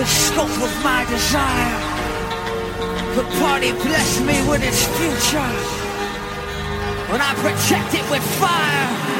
the scope of my desire. The party blessed me with its future. When I protect it with fire.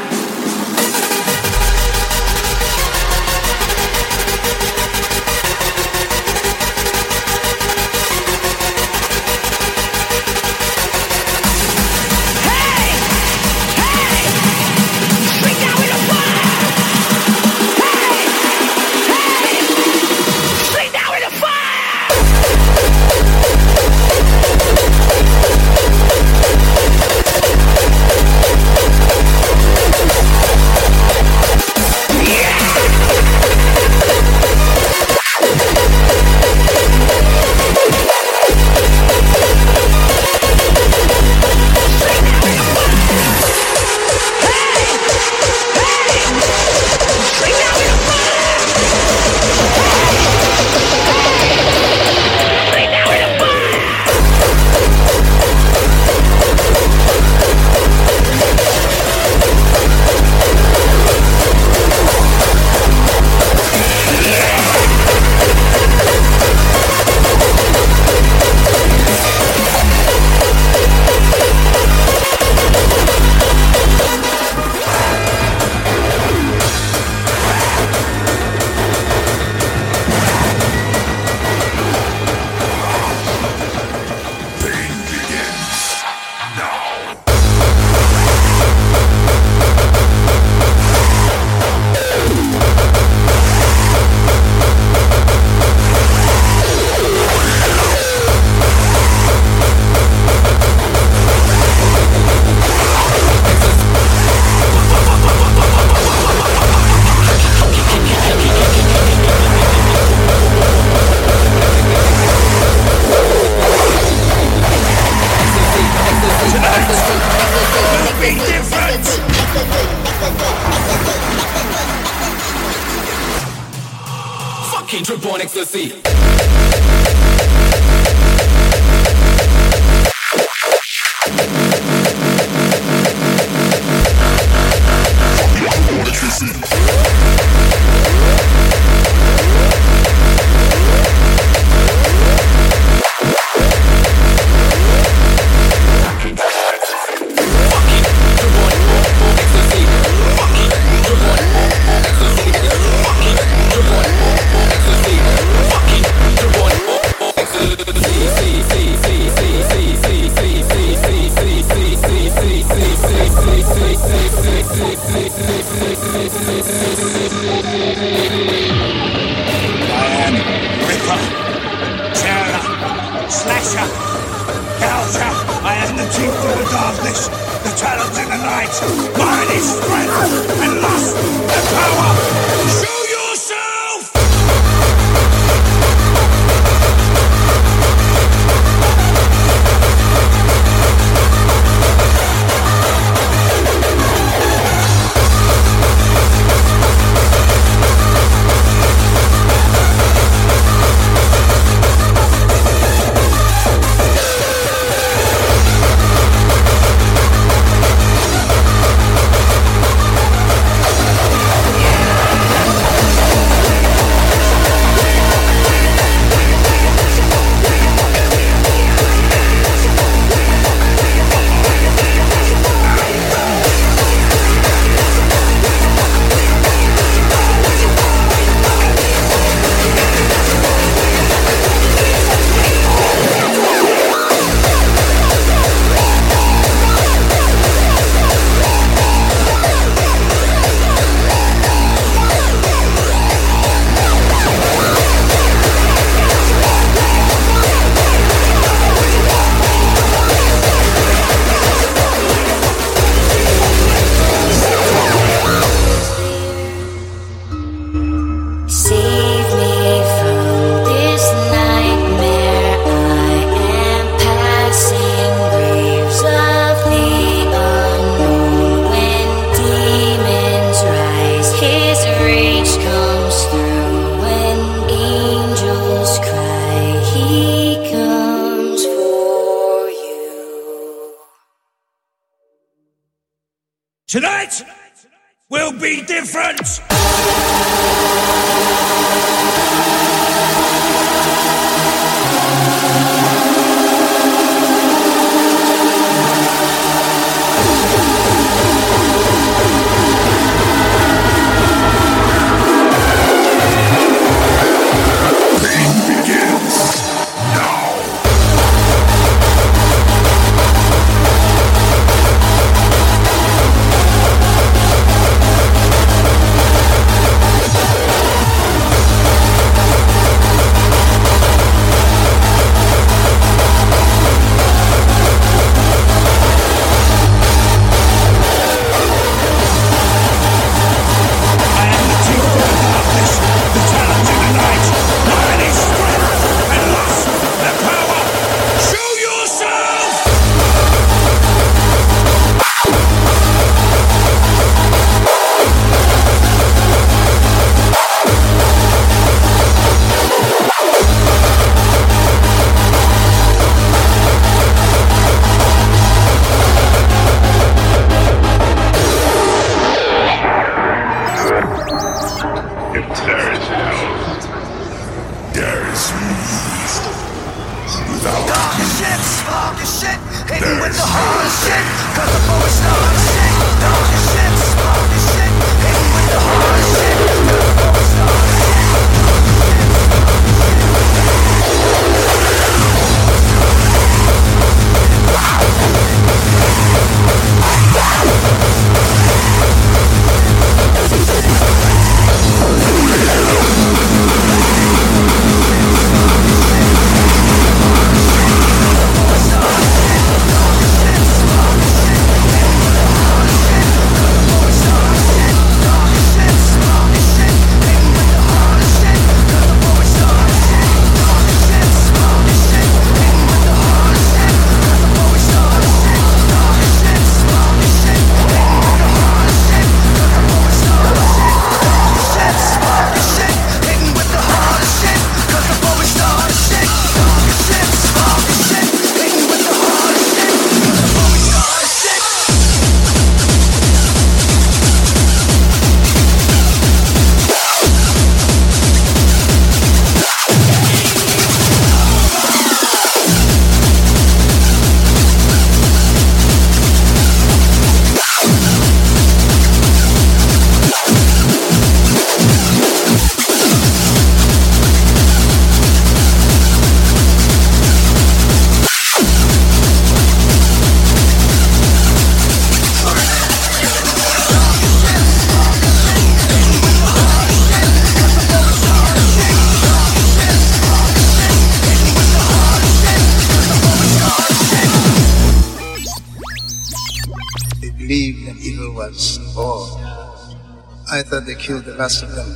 Killed the rest of them.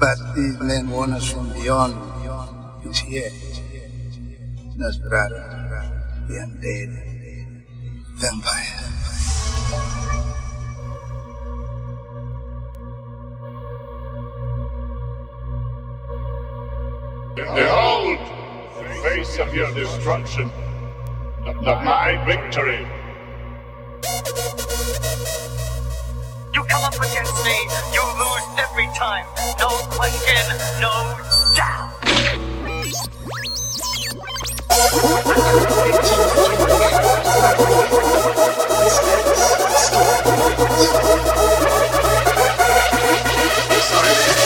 But these men warn us from beyond. He's here. Nosferatu, the undead vampire. Behold the face of your destruction, of my victory. up against me, you lose every time. No question, no doubt. Sorry.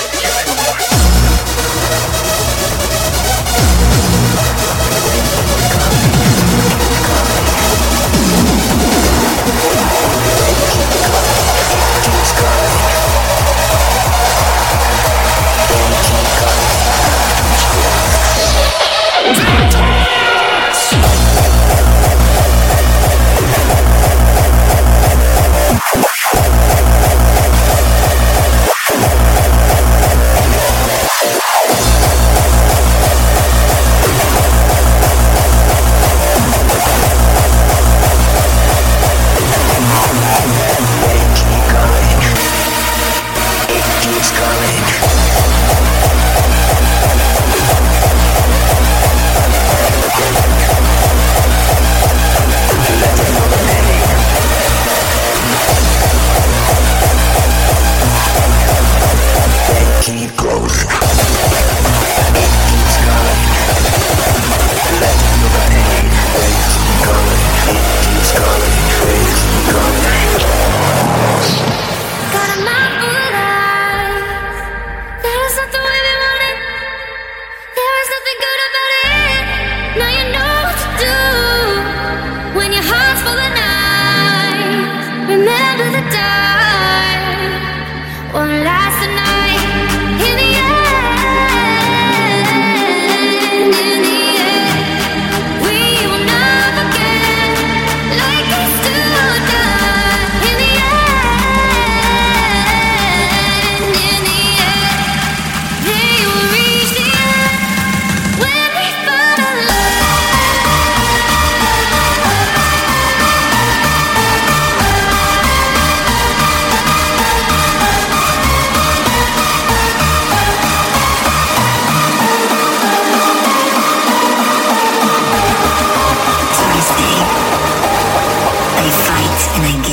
Blinky.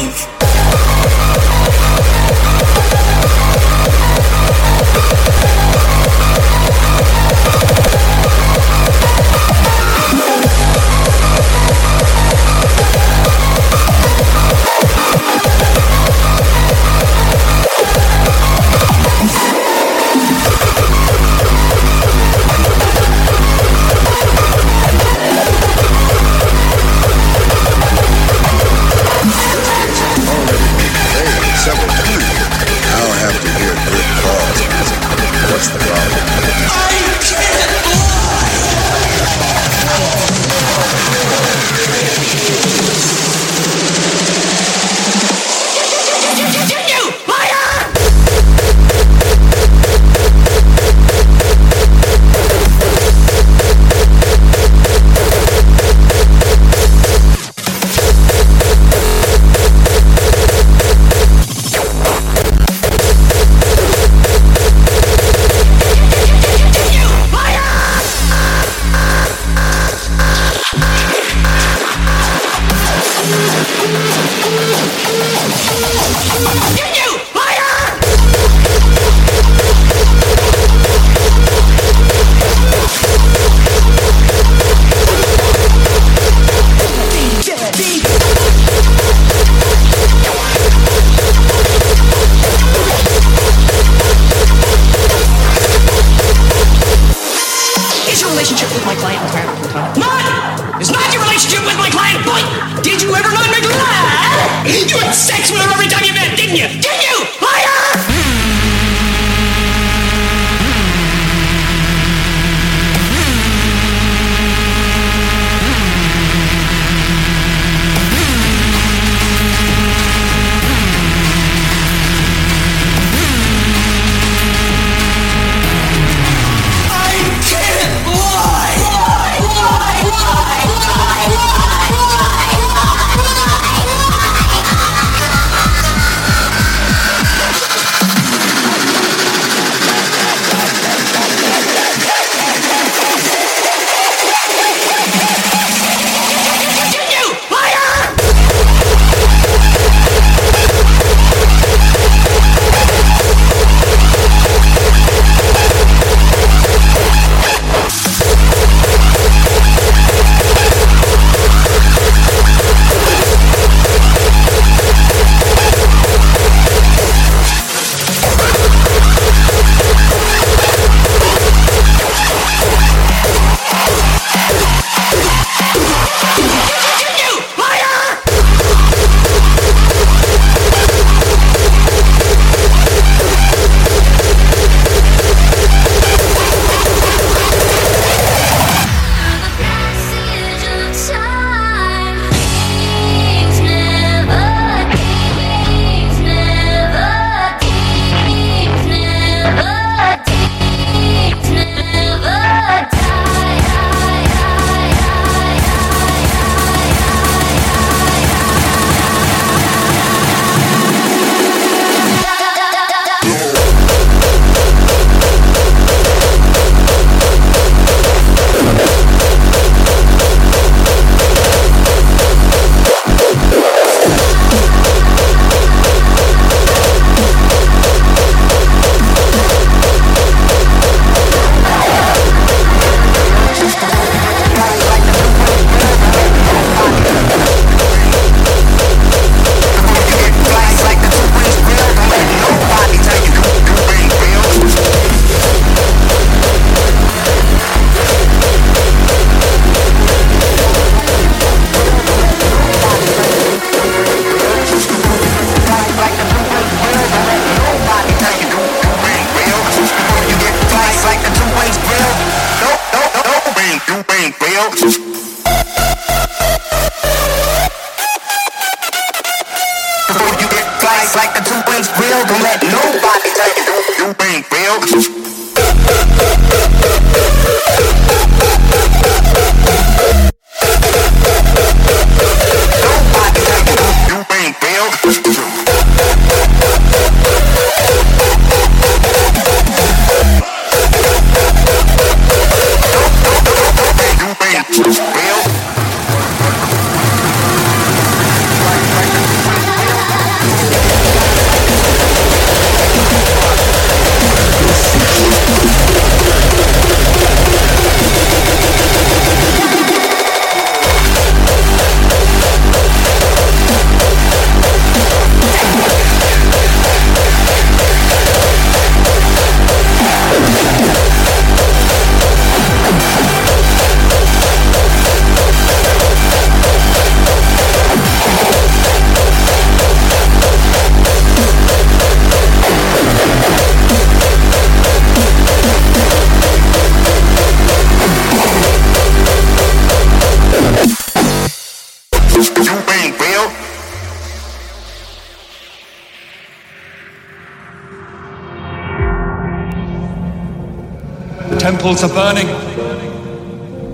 Temples are burning.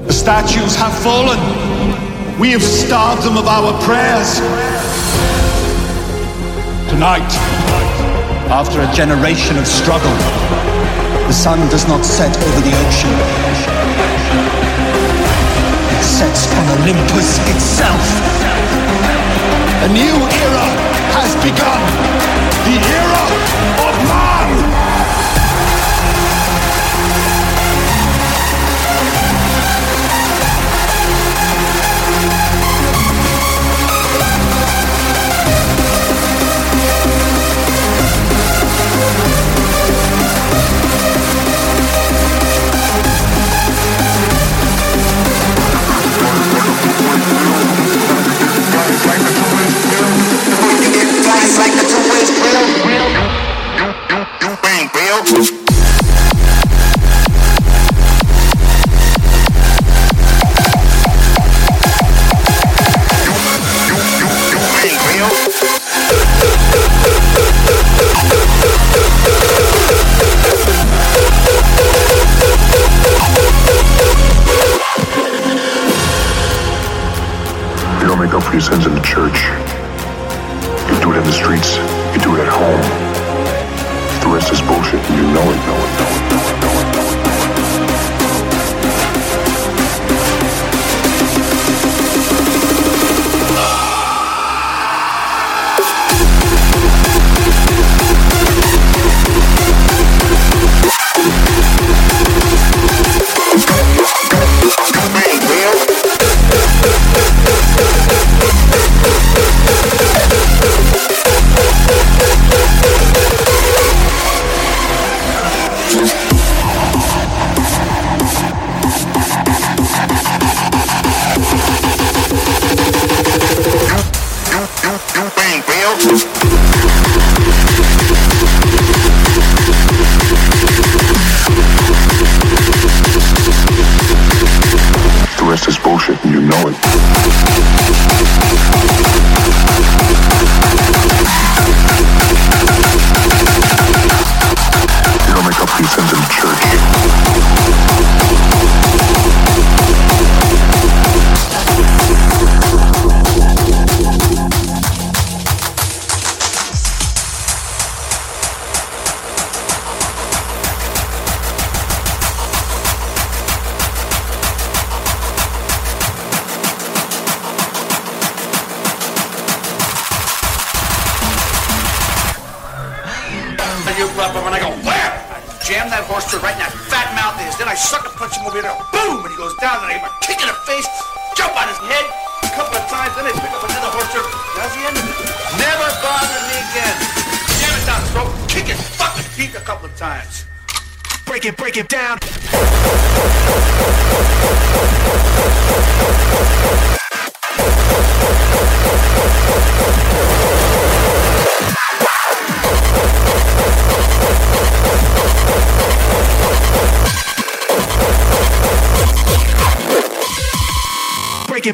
The statues have fallen. We have starved them of our prayers. Tonight, after a generation of struggle, the sun does not set over the ocean. It sets on Olympus itself. A new era has begun. The era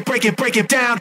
break it, break it, break it down.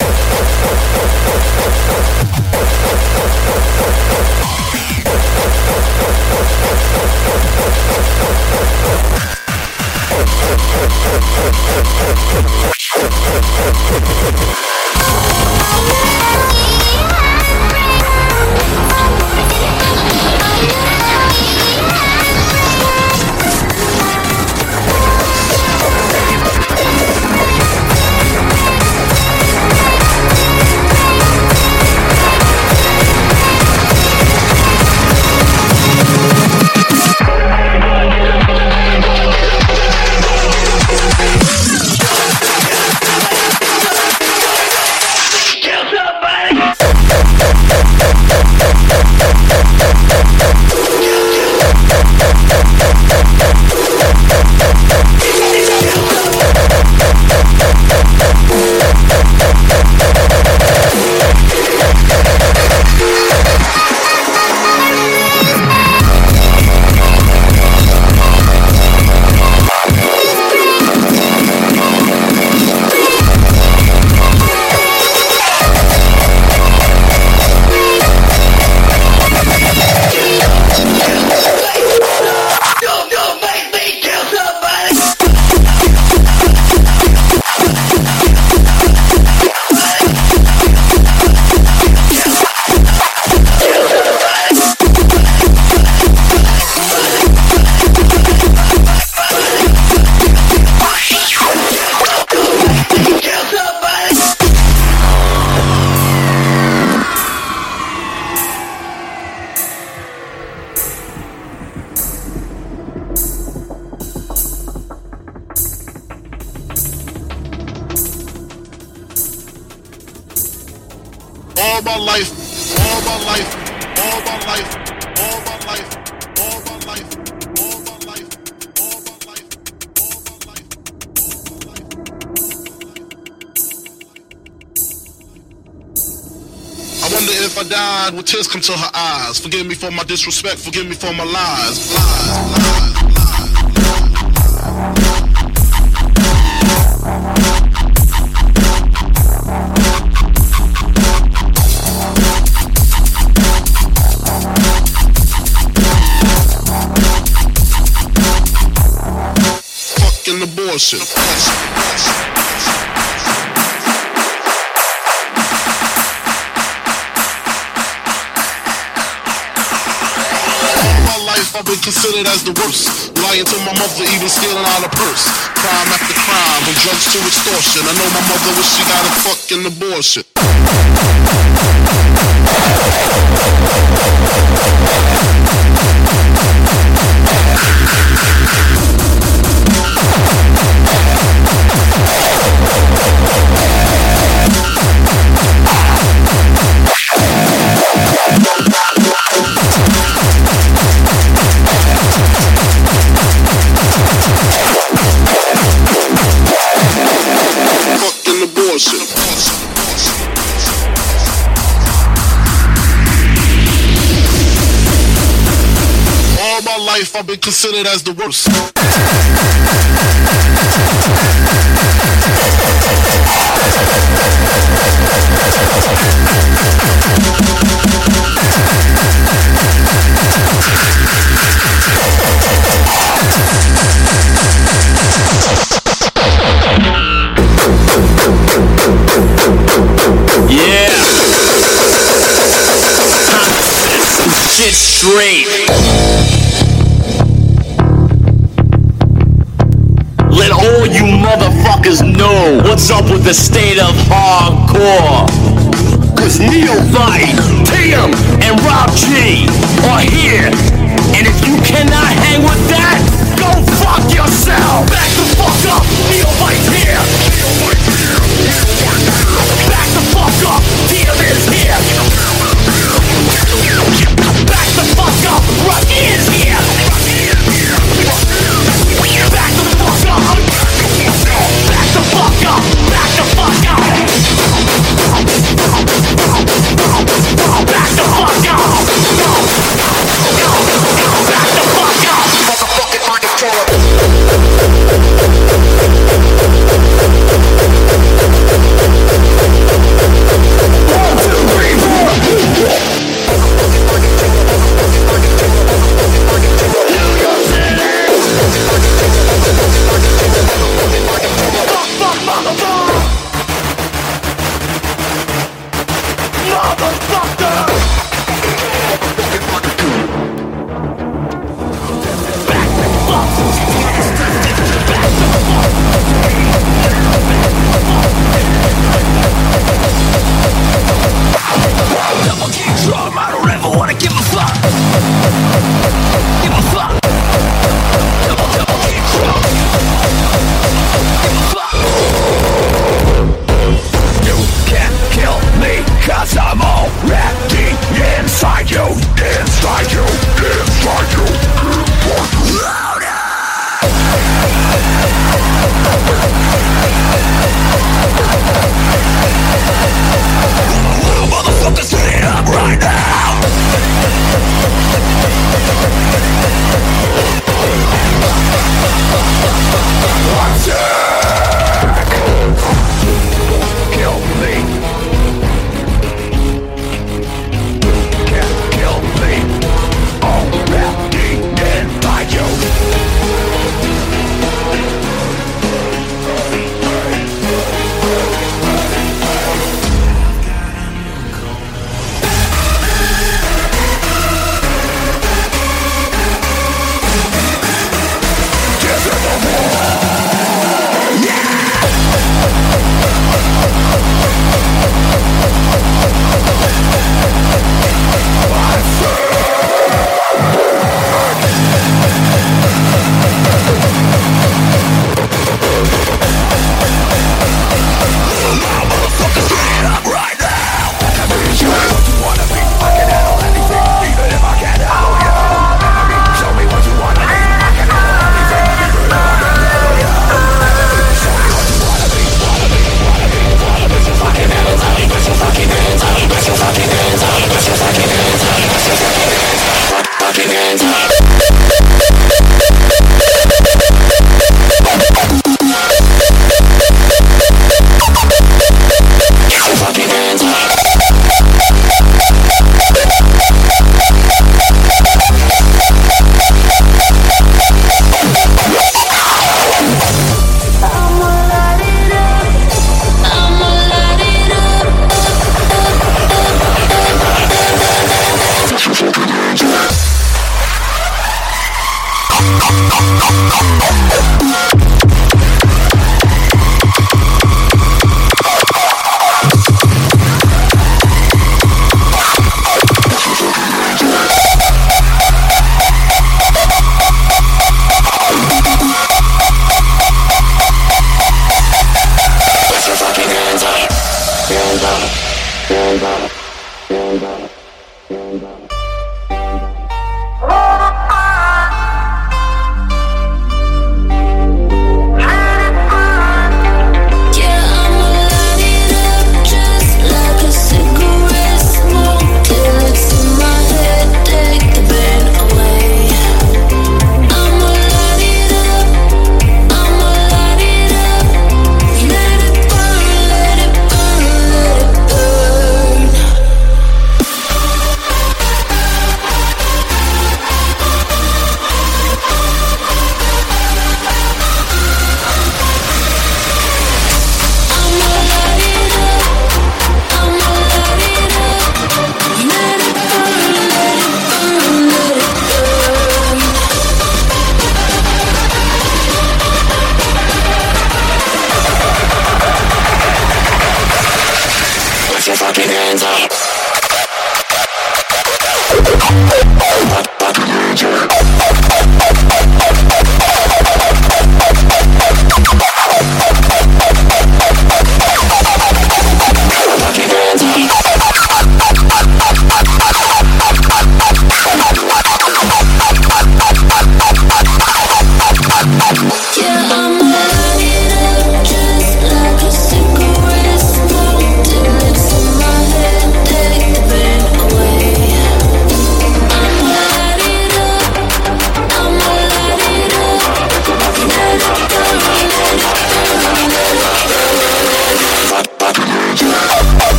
I wonder if I died, would tears come to her eyes? Forgive me for my disrespect, forgive me for my lies, lies, lies. Life I've been considered as the worst. Lying to my mother, even stealing out a purse. Crime after crime, from drugs to extortion. I know my mother wish she got a fucking abortion. Considered as the worst. The state of hardcore. Cause Neophyte, Tim, and Rob Gee are here. And if you cannot hang with that, go fuck yourself.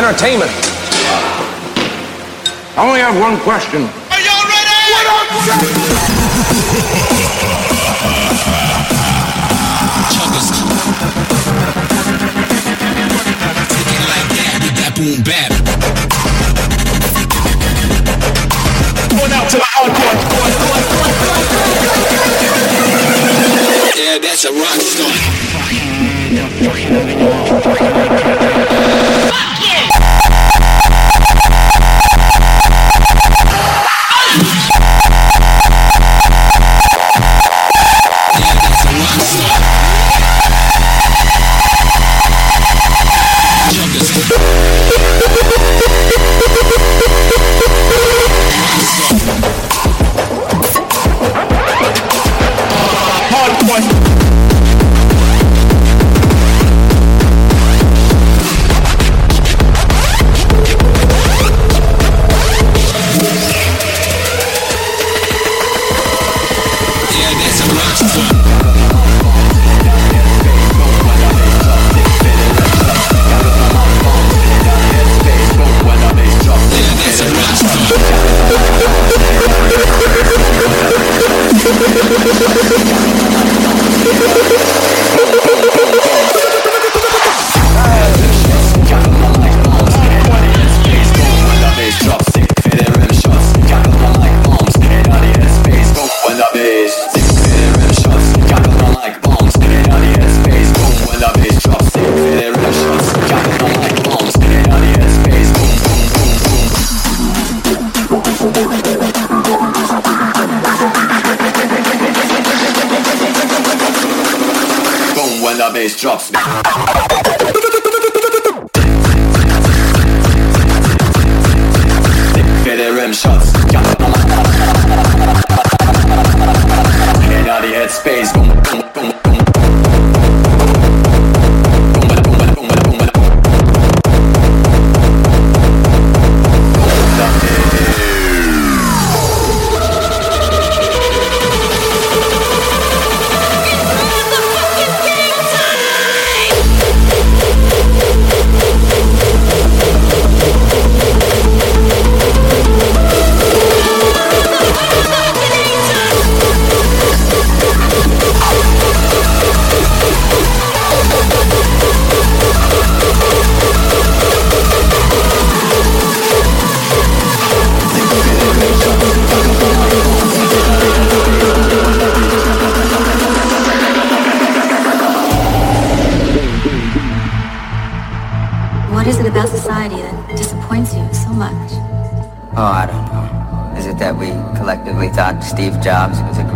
Entertainment. I only have one question.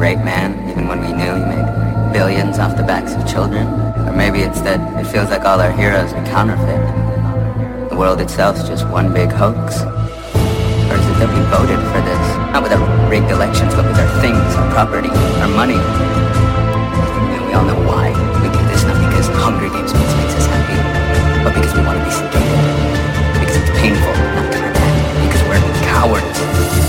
Great man, even when we knew he made billions off the backs of children? Or maybe it's that it feels like all our heroes are counterfeit. The world itself's just one big hoax. Or is it that we voted for this? Not with our rigged elections, but with our things, our property, our money. And we all know why we do this, not because Hunger Games makes makes us happy, but because we want to be sedated. Because it's painful not to. Because we're cowards.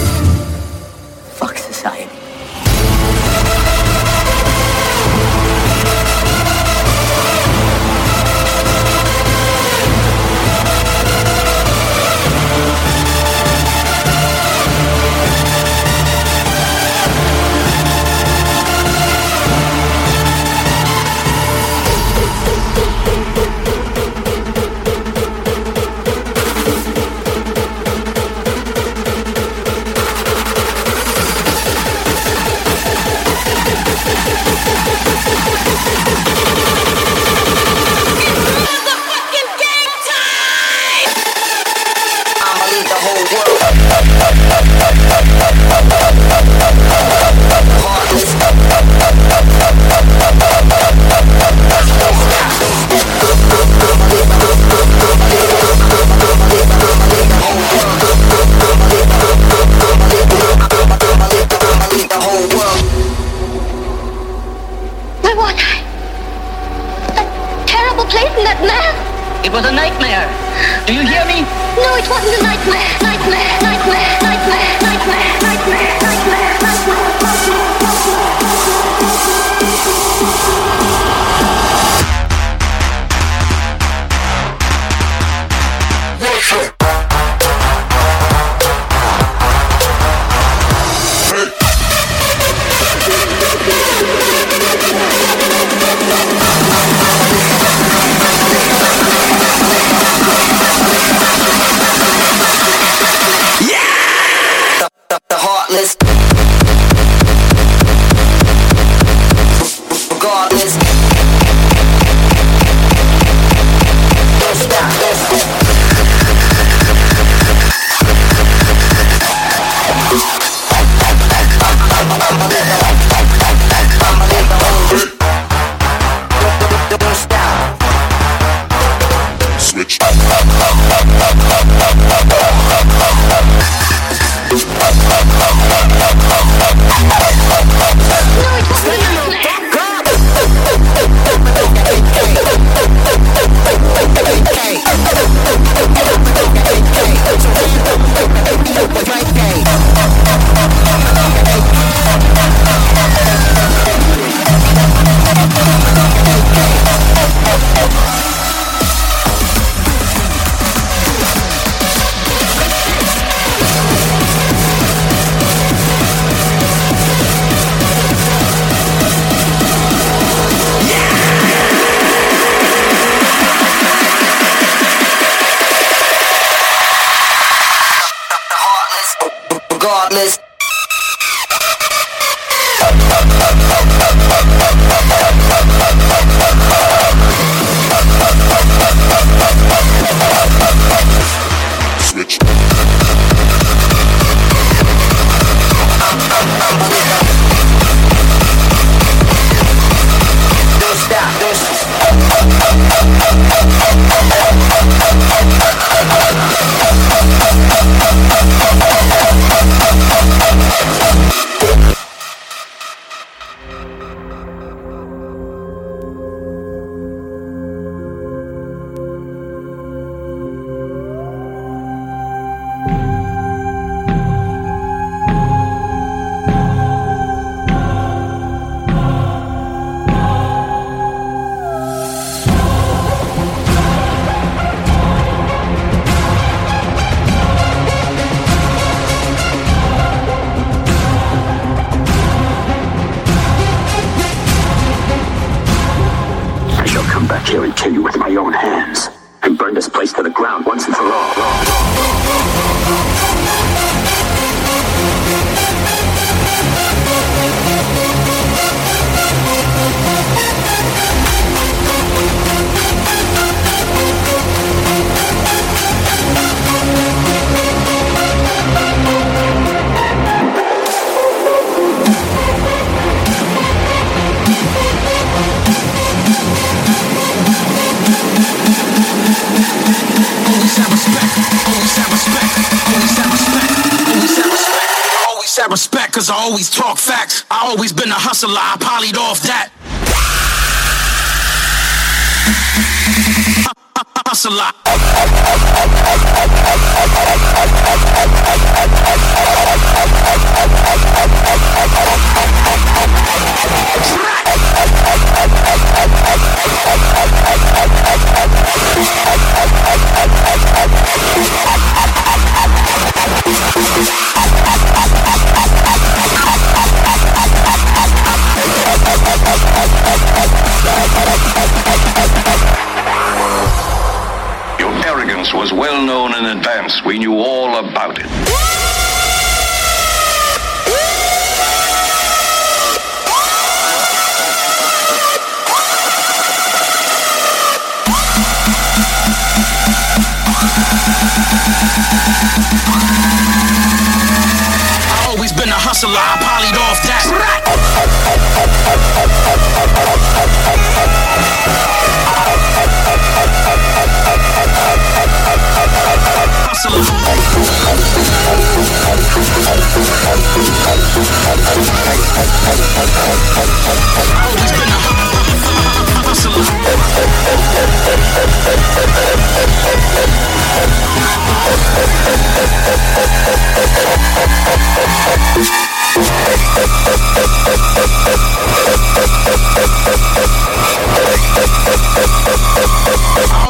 Cause I always talk facts. I always been a hustler, I polyed off that. hustler. We knew all about it.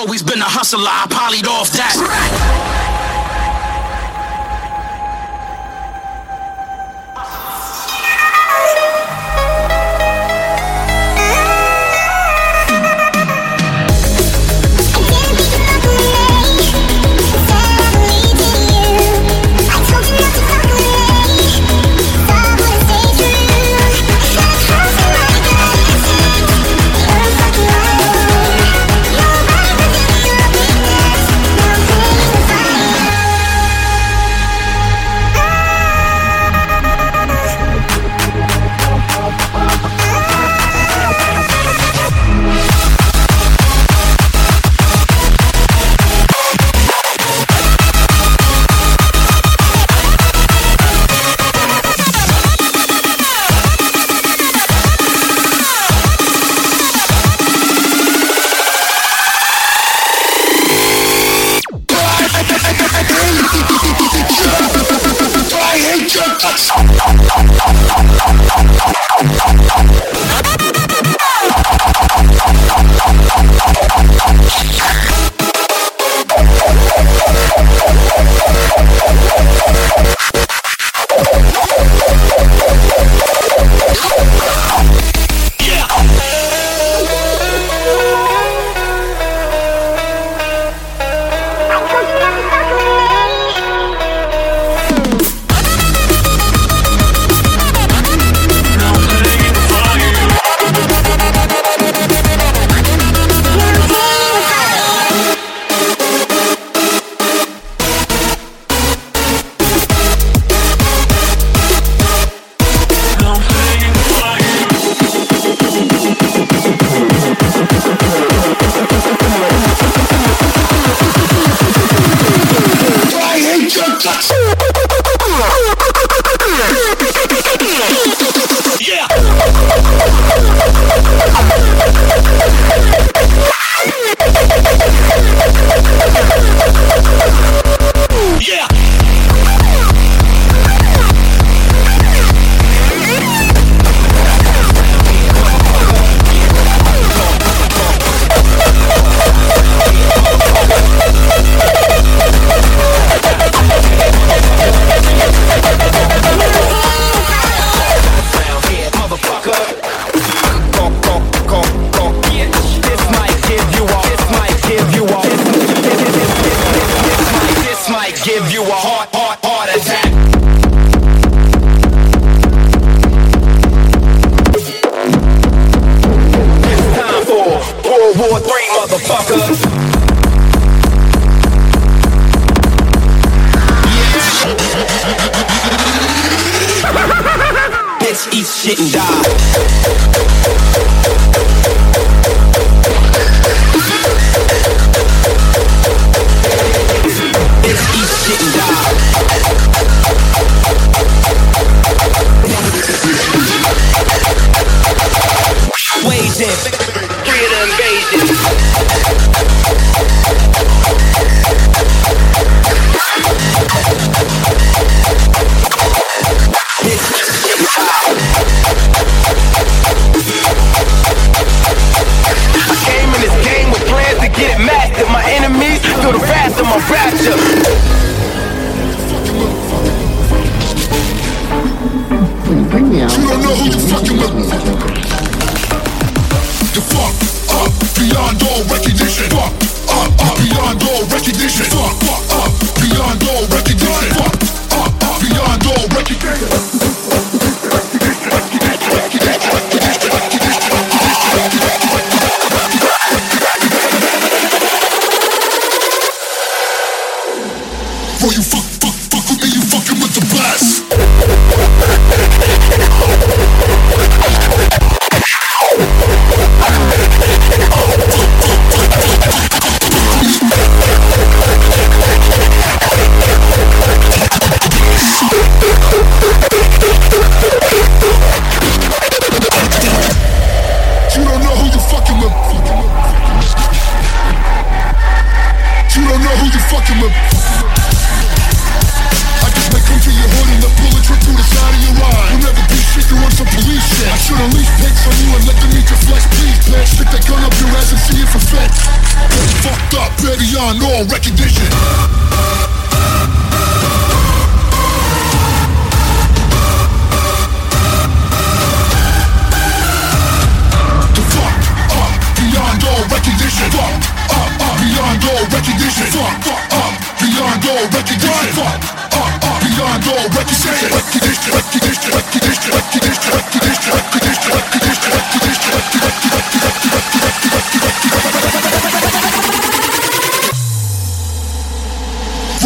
Always been a hustler. I polyed off that.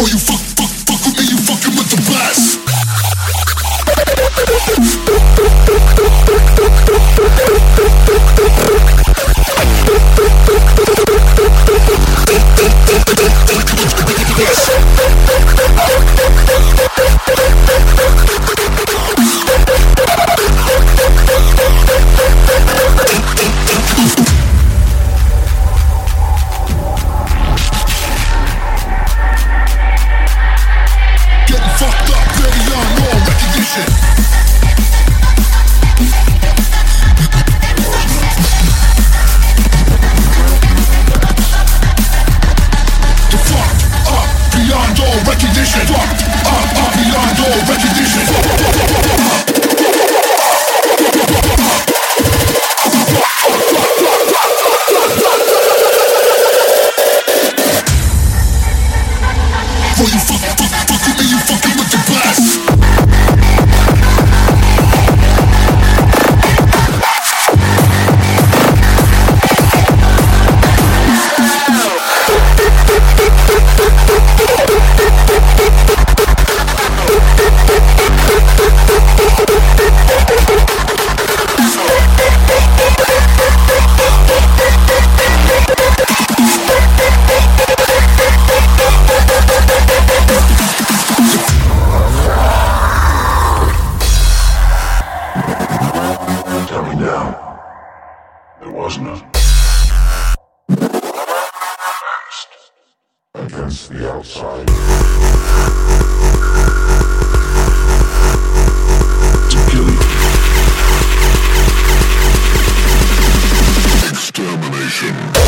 before you fuck, fuck, fuck with me, you fucking with the best. Production.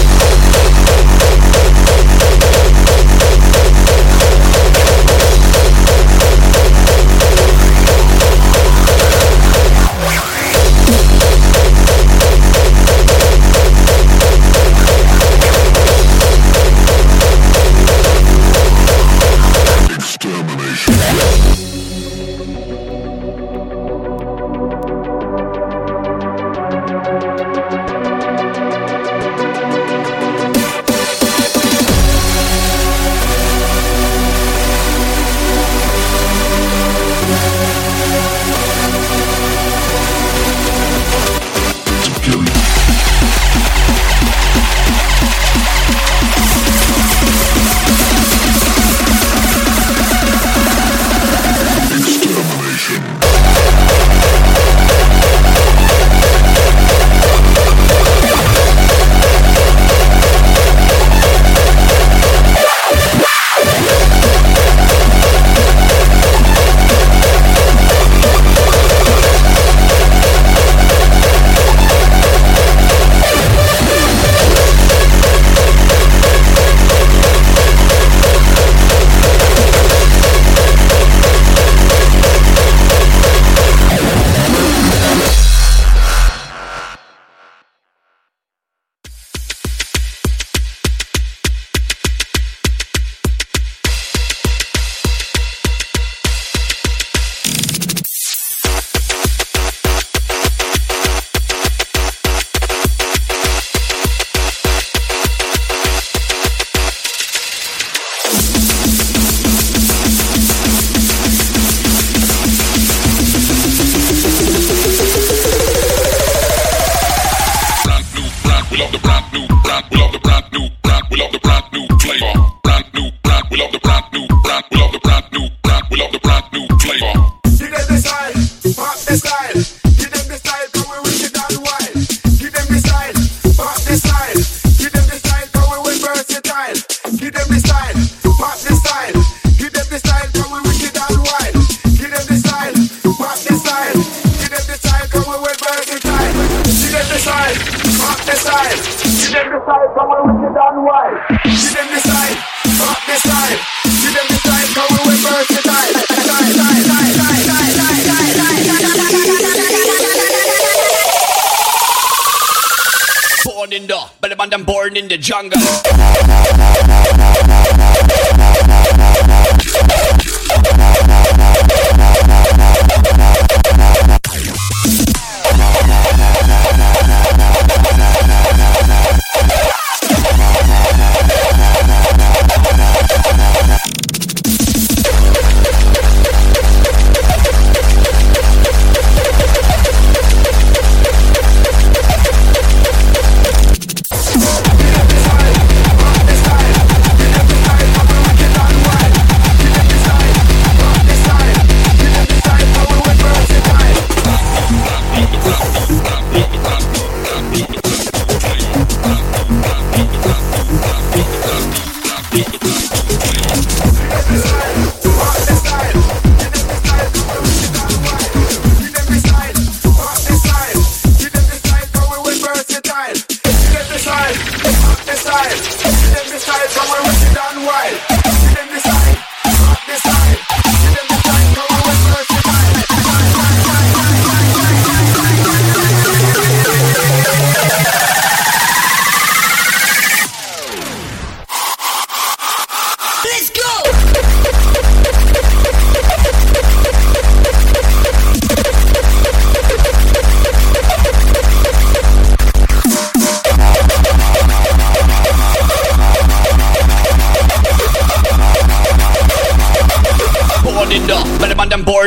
I'm born in the jungle.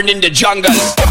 But I'm born